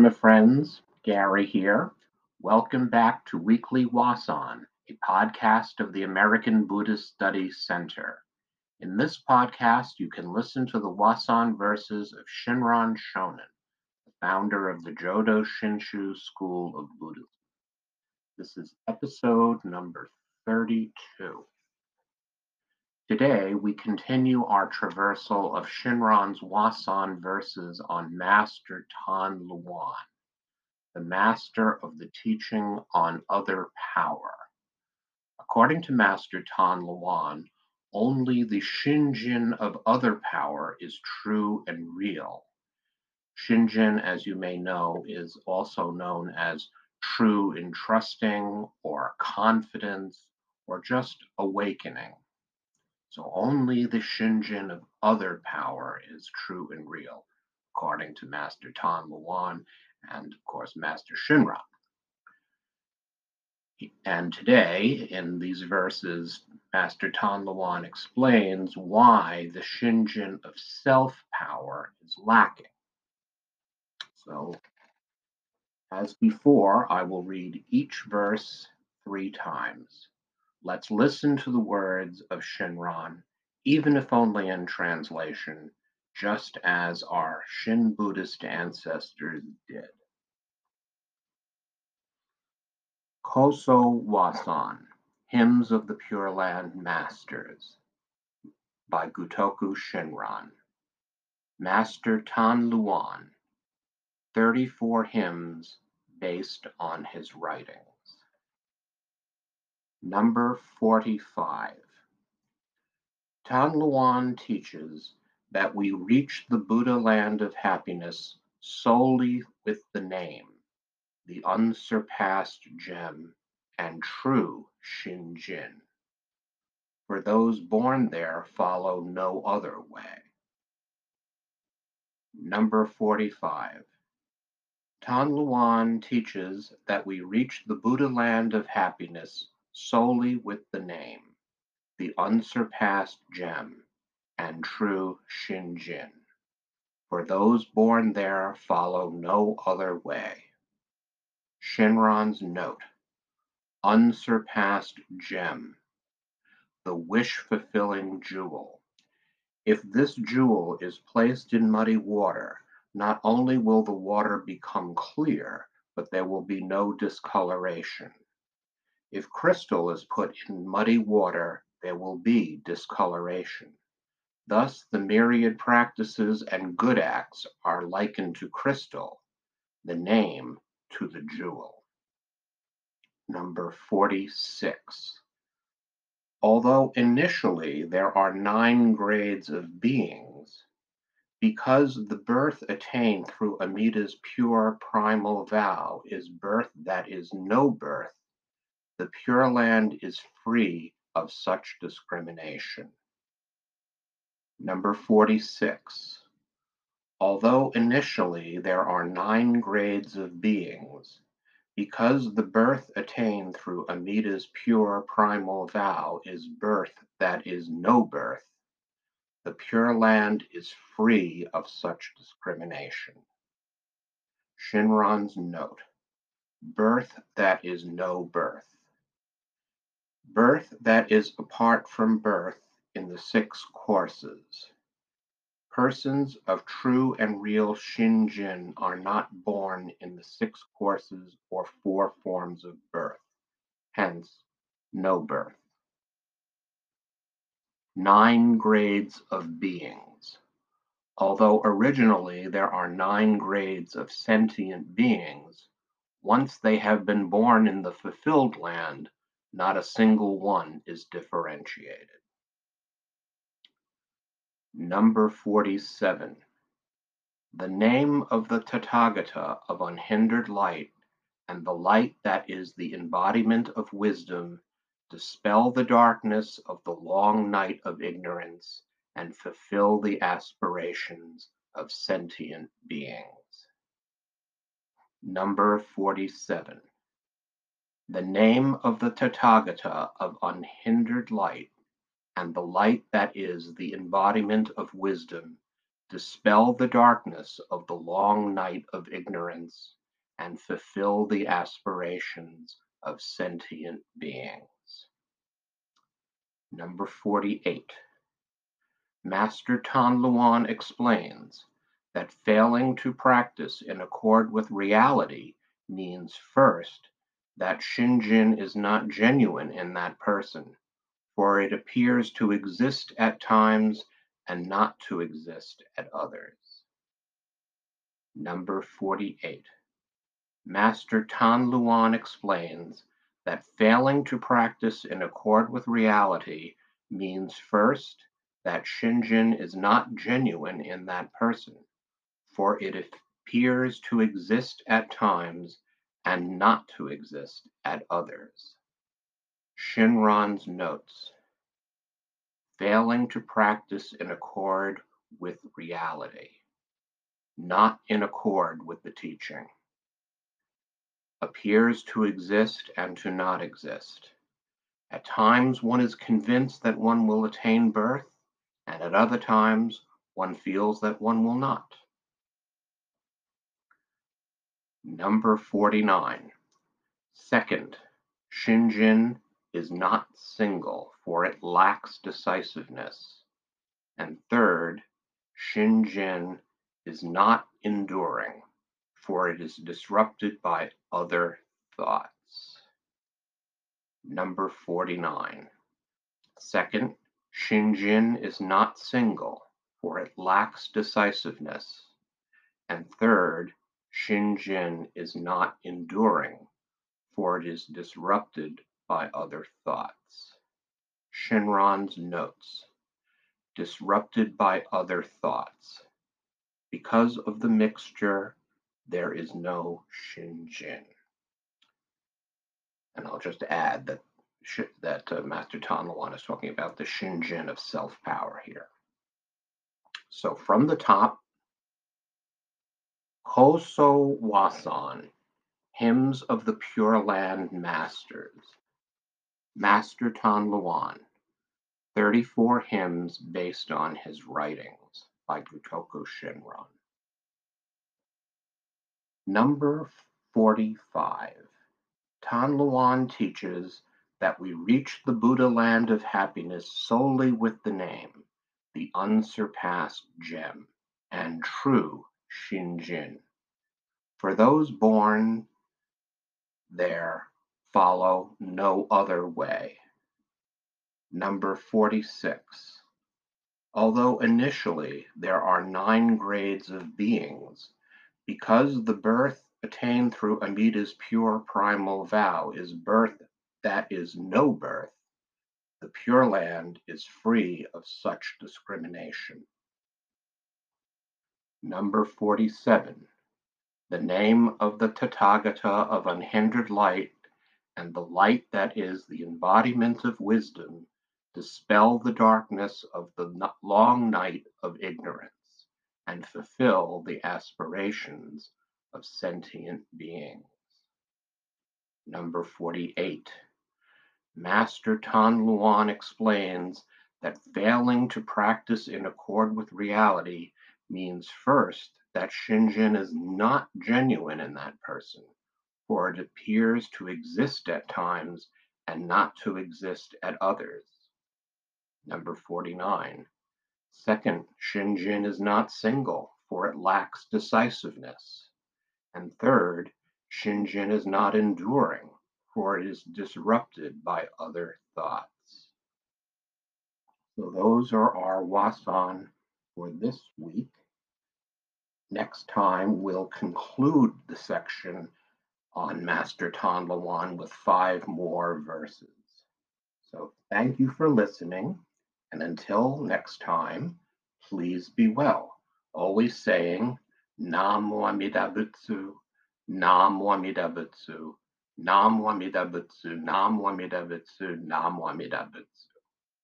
Dharma friends. Gary here. Welcome back to Weekly Wasan, a podcast of the American Buddhist Studies Center. In this podcast, you can listen to the Wasan verses of Shinran Shonin, the founder of the Jodo Shinshu School of Buddhism. This is episode number 32. Today, we continue our traversal of Shinran's Wasan verses on Master Tan Luan, the master of the teaching on other power. According to Master Tan Luan, only the Shinjin of other power is true and real. Shinjin, as you may know, is also known as true entrusting or confidence or just awakening. So only the Shinjin of other power is true and real, according to Master Tan Luan and, of course, Master Shinran. And today, in these verses, Master Tan Luan explains why the Shinjin of self power is lacking. So, as before, I will read each verse three times. Let's listen to the words of Shinran, even if only in translation, just as our Shin Buddhist ancestors did. Koso Wasan, Hymns of the Pure Land Masters by Gutoku Shinran. Master Tan Luan, 34 hymns based on his writings. Number 45. Tan Luan teaches that we reach the Buddha land of happiness solely with the name, the unsurpassed gem and true Shinjin. For those born there follow no other way. Number 45. Tan Luan teaches that we reach the Buddha land of happiness solely with the name, the unsurpassed gem, and true Shinjin. For those born there follow no other way. Shinran's note Unsurpassed gem, the wish fulfilling jewel. If this jewel is placed in muddy water, not only will the water become clear, but there will be no discoloration. If crystal is put in muddy water, there will be discoloration. Thus, the myriad practices and good acts are likened to crystal, the name to the jewel. Number 46. Although initially there are nine grades of beings, because the birth attained through Amida's pure primal vow is birth that is no birth, the Pure Land is free of such discrimination. Number 46. Although initially there are nine grades of beings, because the birth attained through Amida's pure primal vow is birth that is no birth, the Pure Land is free of such discrimination. Shinran's note Birth that is no birth. Birth that is apart from birth in the six courses. Persons of true and real Shinjin are not born in the six courses or four forms of birth, hence, no birth. Nine grades of beings. Although originally there are nine grades of sentient beings, once they have been born in the fulfilled land, not a single one is differentiated. Number 47. The name of the Tathagata of unhindered light and the light that is the embodiment of wisdom dispel the darkness of the long night of ignorance and fulfill the aspirations of sentient beings. Number 47. The name of the Tathagata of unhindered light, and the light that is the embodiment of wisdom, dispel the darkness of the long night of ignorance, and fulfill the aspirations of sentient beings. Number 48. Master Tan Luan explains that failing to practice in accord with reality means first that Shinjin is not genuine in that person, for it appears to exist at times and not to exist at others. Number 48. Master Tan Luan explains that failing to practice in accord with reality means first that Shinjin is not genuine in that person, for it appears to exist at times and not to exist at others. Shinran's notes failing to practice in accord with reality, not in accord with the teaching, appears to exist and to not exist. At times, one is convinced that one will attain birth, and at other times, one feels that one will not. Number 49. Second, Shinjin is not single, for it lacks decisiveness. And third, Shinjin is not enduring, for it is disrupted by other thoughts. Number 49. Second, Shinjin is not single, for it lacks decisiveness. And third, Shinjin is not enduring, for it is disrupted by other thoughts. Shinran's notes. Disrupted by other thoughts. Because of the mixture, there is no Shinjin. And I'll just add that that uh, Master Tan is talking about the Shinjin of self power here. So from the top, Koso Wasan, Hymns of the Pure Land Masters. Master Tan Luan, 34 hymns based on his writings by Gutoku Shinran. Number 45. Tan Luan teaches that we reach the Buddha land of happiness solely with the name, the unsurpassed gem, and true Shinjin. For those born there follow no other way. Number 46. Although initially there are nine grades of beings, because the birth attained through Amida's pure primal vow is birth that is no birth, the Pure Land is free of such discrimination. Number 47. The name of the Tathagata of unhindered light and the light that is the embodiment of wisdom dispel the darkness of the long night of ignorance and fulfill the aspirations of sentient beings. Number 48. Master Tan Luan explains that failing to practice in accord with reality means first that Shinjin is not genuine in that person for it appears to exist at times and not to exist at others. Number 49. Second, Shinjin is not single, for it lacks decisiveness. And third, Shinjin is not enduring, for it is disrupted by other thoughts. So those are our wasan for this week. Next time, we'll conclude the section on Master Tan Luan with five more verses. So thank you for listening, and until next time, please be well. Always saying Namu Amida Butsu, Namu Amida Butsu, Namu Amida Butsu, Namu Amida Butsu, Namu Amida Butsu.